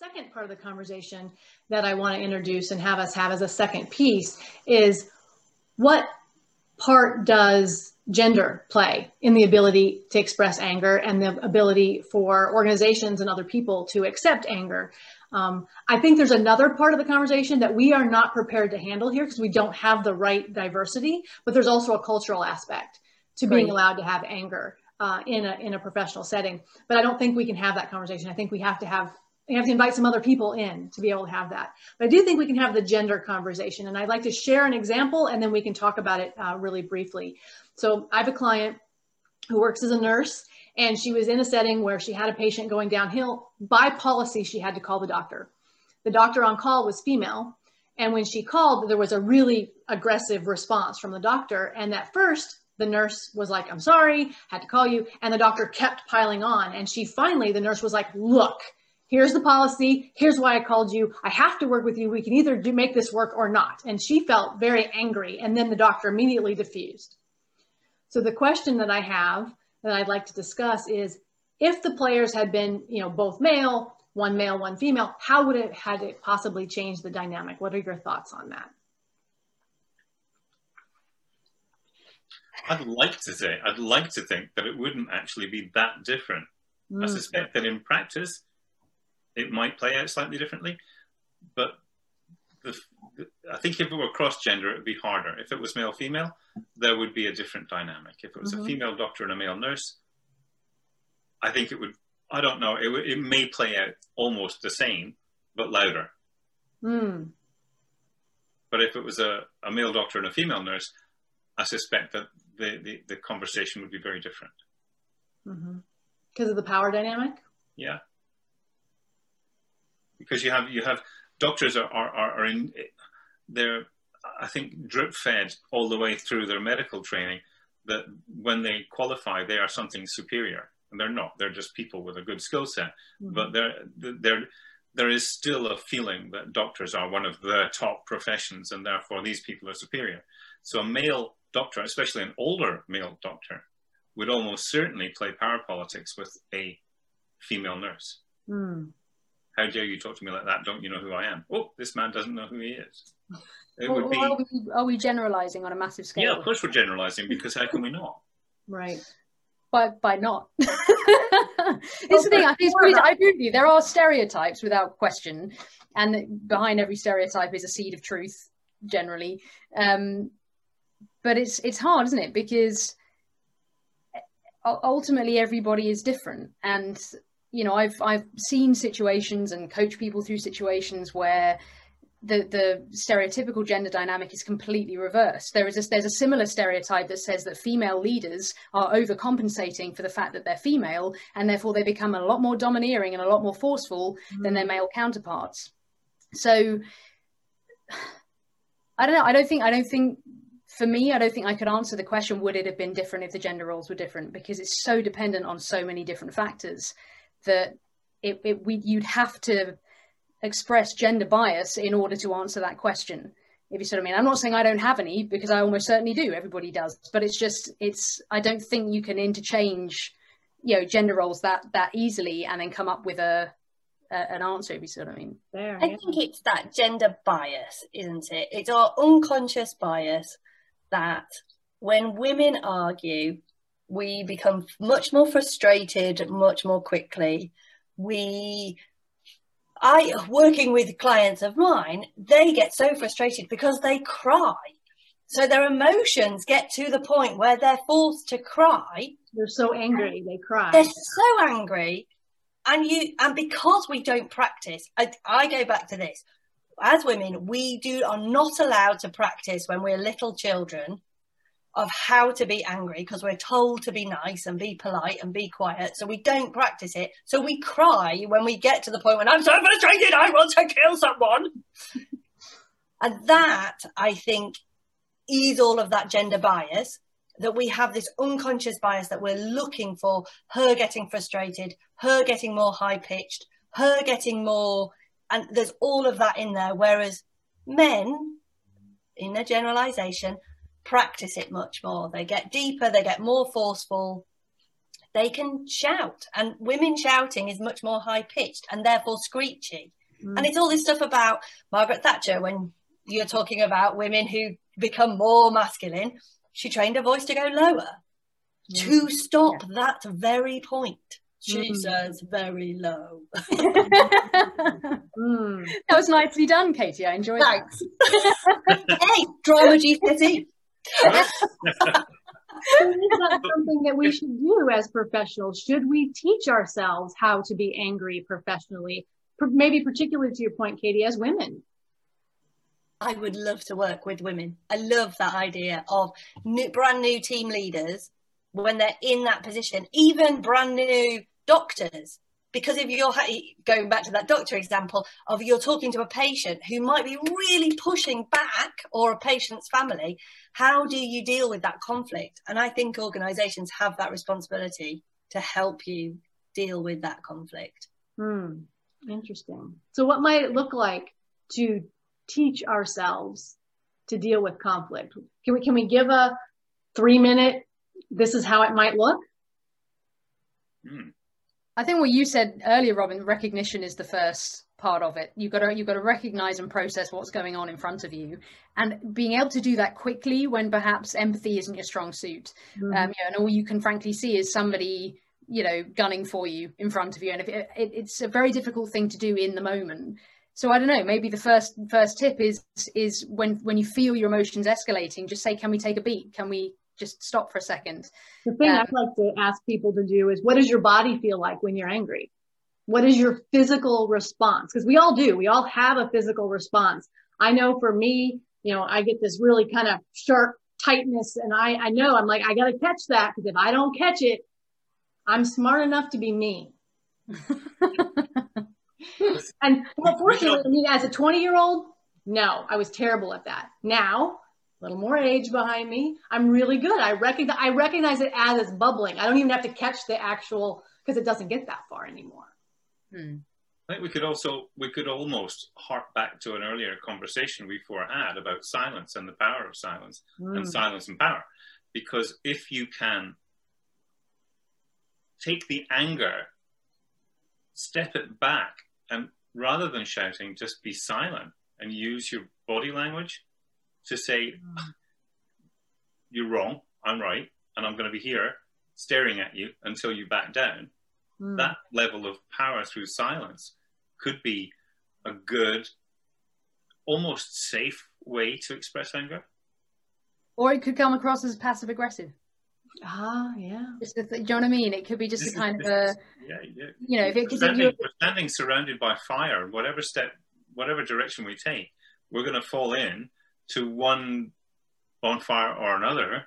second part of the conversation that I want to introduce and have us have as a second piece is what part does gender play in the ability to express anger and the ability for organizations and other people to accept anger. Um, I think there's another part of the conversation that we are not prepared to handle here because we don't have the right diversity, but there's also a cultural aspect to being allowed to have anger uh, in a in a professional setting. But I don't think we can have that conversation. I think we have to have we have to invite some other people in to be able to have that. But I do think we can have the gender conversation, and I'd like to share an example, and then we can talk about it uh, really briefly. So I have a client who works as a nurse, and she was in a setting where she had a patient going downhill. By policy, she had to call the doctor. The doctor on call was female, and when she called, there was a really aggressive response from the doctor. And at first, the nurse was like, I'm sorry, had to call you. And the doctor kept piling on. And she finally, the nurse was like, Look, here's the policy. Here's why I called you. I have to work with you. We can either do, make this work or not. And she felt very angry. And then the doctor immediately diffused. So the question that I have that I'd like to discuss is if the players had been, you know, both male, one male, one female, how would it had it possibly changed the dynamic? What are your thoughts on that? I'd like to say, I'd like to think that it wouldn't actually be that different. Mm. I suspect that in practice, it might play out slightly differently, but the, the, I think if it were cross gender, it would be harder. If it was male female, there would be a different dynamic. If it was mm-hmm. a female doctor and a male nurse, I think it would. I don't know. It, it may play out almost the same, but louder. Mm. But if it was a, a male doctor and a female nurse, I suspect that the, the, the conversation would be very different. Because mm-hmm. of the power dynamic? Yeah. Because you have, you have doctors are, are, are in, they're, I think, drip fed all the way through their medical training that when they qualify, they are something superior. And they're not. They're just people with a good skill set. Mm-hmm. But they're, they're, there is still a feeling that doctors are one of the top professions and therefore these people are superior. So a male doctor, especially an older male doctor, would almost certainly play power politics with a female nurse. Mm. How dare you talk to me like that? Don't you know who I am? Oh, this man doesn't know who he is. It would be... are, we, are we generalizing on a massive scale? Yeah, of course we're generalizing because how can we not? Right. By, by not. it's the thing. I think it's pretty, I agree with you. There are stereotypes without question, and behind every stereotype is a seed of truth generally. Um, but it's it's hard, isn't it? Because ultimately everybody is different, and you know I've I've seen situations and coach people through situations where the the stereotypical gender dynamic is completely reversed. There is a, there's a similar stereotype that says that female leaders are overcompensating for the fact that they're female, and therefore they become a lot more domineering and a lot more forceful mm. than their male counterparts. So I don't know. I don't think I don't think for me, I don't think I could answer the question, would it have been different if the gender roles were different? Because it's so dependent on so many different factors that it, it we you'd have to express gender bias in order to answer that question. If you sort of mean, I'm not saying I don't have any because I almost certainly do. Everybody does, but it's just it's. I don't think you can interchange, you know, gender roles that that easily and then come up with a an answer, if you see what I mean. There, I yeah. think it's that gender bias, isn't it? It's our unconscious bias that when women argue, we become much more frustrated much more quickly. We I working with clients of mine, they get so frustrated because they cry. So their emotions get to the point where they're forced to cry. They're so angry, they cry. They're so angry. And you and because we don't practice, I, I go back to this as women, we do are not allowed to practice when we're little children of how to be angry because we're told to be nice and be polite and be quiet. So we don't practice it. So we cry when we get to the point when I'm so frustrated, I want to kill someone. and that, I think, is all of that gender bias that we have this unconscious bias that we're looking for her getting frustrated, her getting more high pitched, her getting more and there's all of that in there. Whereas men, in a generalization, practice it much more. They get deeper, they get more forceful. they can shout. And women shouting is much more high pitched and therefore screechy. Mm. And it's all this stuff about Margaret Thatcher when you're talking about women who become more masculine. She trained her voice to go lower mm. to stop yeah. that very point. She mm. says very low. mm. That was nicely done, Katy. I enjoyed Thanks. hey, drama GCSE. Is that something that we should do as professionals? Should we teach ourselves how to be angry professionally? Maybe particularly to your point, Katy, as women. I would love to work with women. I love that idea of new, brand new team leaders when they're in that position, even brand new doctors because if you're going back to that doctor example of you're talking to a patient who might be really pushing back or a patient's family how do you deal with that conflict and i think organizations have that responsibility to help you deal with that conflict hmm. interesting so what might it look like to teach ourselves to deal with conflict can we can we give a three minute this is how it might look hmm. I think what you said earlier, Robin, recognition is the first part of it. You've got to you've got to recognize and process what's going on in front of you, and being able to do that quickly when perhaps empathy isn't your strong suit. Mm-hmm. Um, you know, and all you can frankly see is somebody you know gunning for you in front of you, and if it, it, it's a very difficult thing to do in the moment. So I don't know. Maybe the first first tip is is when when you feel your emotions escalating, just say, "Can we take a beat? Can we just stop for a second. The thing um, I'd like to ask people to do is what does your body feel like when you're angry? What is your physical response? Because we all do, we all have a physical response. I know for me, you know, I get this really kind of sharp tightness, and I, I know I'm like, I got to catch that because if I don't catch it, I'm smart enough to be me. and well, fortunately, I as a 20 year old, no, I was terrible at that. Now little more age behind me. I'm really good. I recognize I recognize it as it's bubbling. I don't even have to catch the actual because it doesn't get that far anymore. Hmm. I think we could also we could almost hark back to an earlier conversation we before had about silence and the power of silence mm. and silence and power. Because if you can take the anger, step it back, and rather than shouting, just be silent and use your body language to say, you're wrong, I'm right, and I'm going to be here staring at you until you back down. Mm. That level of power through silence could be a good, almost safe way to express anger. Or it could come across as passive aggressive. Ah, yeah. Just th- do you know what I mean? It could be just this a kind is, of a, yeah, yeah. you know, if it, we're standing, we're standing surrounded by fire, whatever step, whatever direction we take, we're going to fall in to one bonfire or another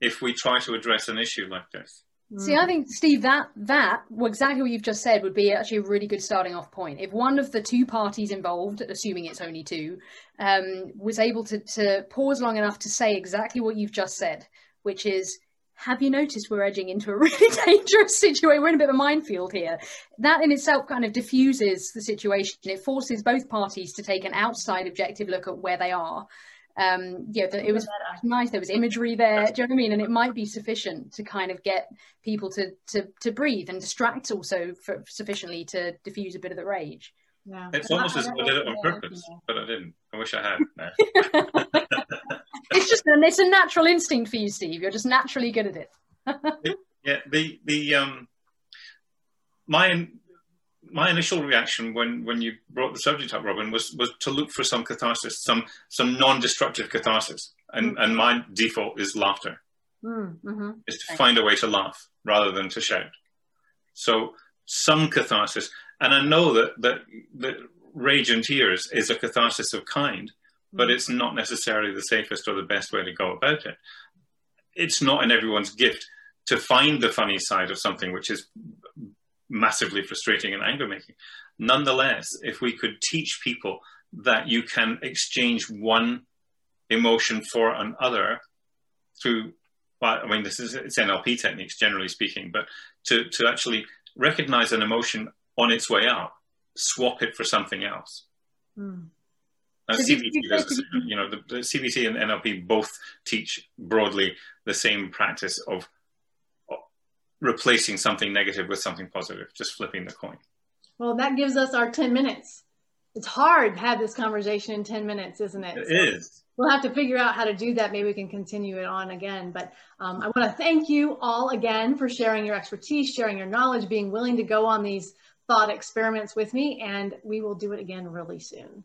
if we try to address an issue like this. See, I think Steve, that that well, exactly what you've just said would be actually a really good starting off point. If one of the two parties involved, assuming it's only two, um, was able to to pause long enough to say exactly what you've just said, which is, "Have you noticed we're edging into a really dangerous situation? We're in a bit of a minefield here." That in itself kind of diffuses the situation. It forces both parties to take an outside objective look at where they are um yeah the, it was nice there was imagery there do you know what i mean and it might be sufficient to kind of get people to to to breathe and distract also for sufficiently to diffuse a bit of the rage yeah it's almost as if i did it on purpose but i didn't i wish i had no. it's just an it's a natural instinct for you steve you're just naturally good at it yeah the the um my my initial reaction when, when you brought the subject up, Robin, was, was to look for some catharsis, some some non-destructive catharsis, and mm-hmm. and my default is laughter. Mm-hmm. Is to find a way to laugh rather than to shout. So some catharsis, and I know that that that rage and tears is a catharsis of kind, but mm-hmm. it's not necessarily the safest or the best way to go about it. It's not in everyone's gift to find the funny side of something which is massively frustrating and anger making. Nonetheless, if we could teach people that you can exchange one emotion for another through, well, I mean, this is it's NLP techniques generally speaking, but to, to actually recognize an emotion on its way up, swap it for something else. Mm. CBT does, you know, the, the CBT and NLP both teach broadly the same practice of replacing something negative with something positive, just flipping the coin. Well, that gives us our 10 minutes. It's hard to have this conversation in 10 minutes, isn't it? It so is. We'll have to figure out how to do that. Maybe we can continue it on again. But um, I want to thank you all again for sharing your expertise, sharing your knowledge, being willing to go on these thought experiments with me, and we will do it again really soon.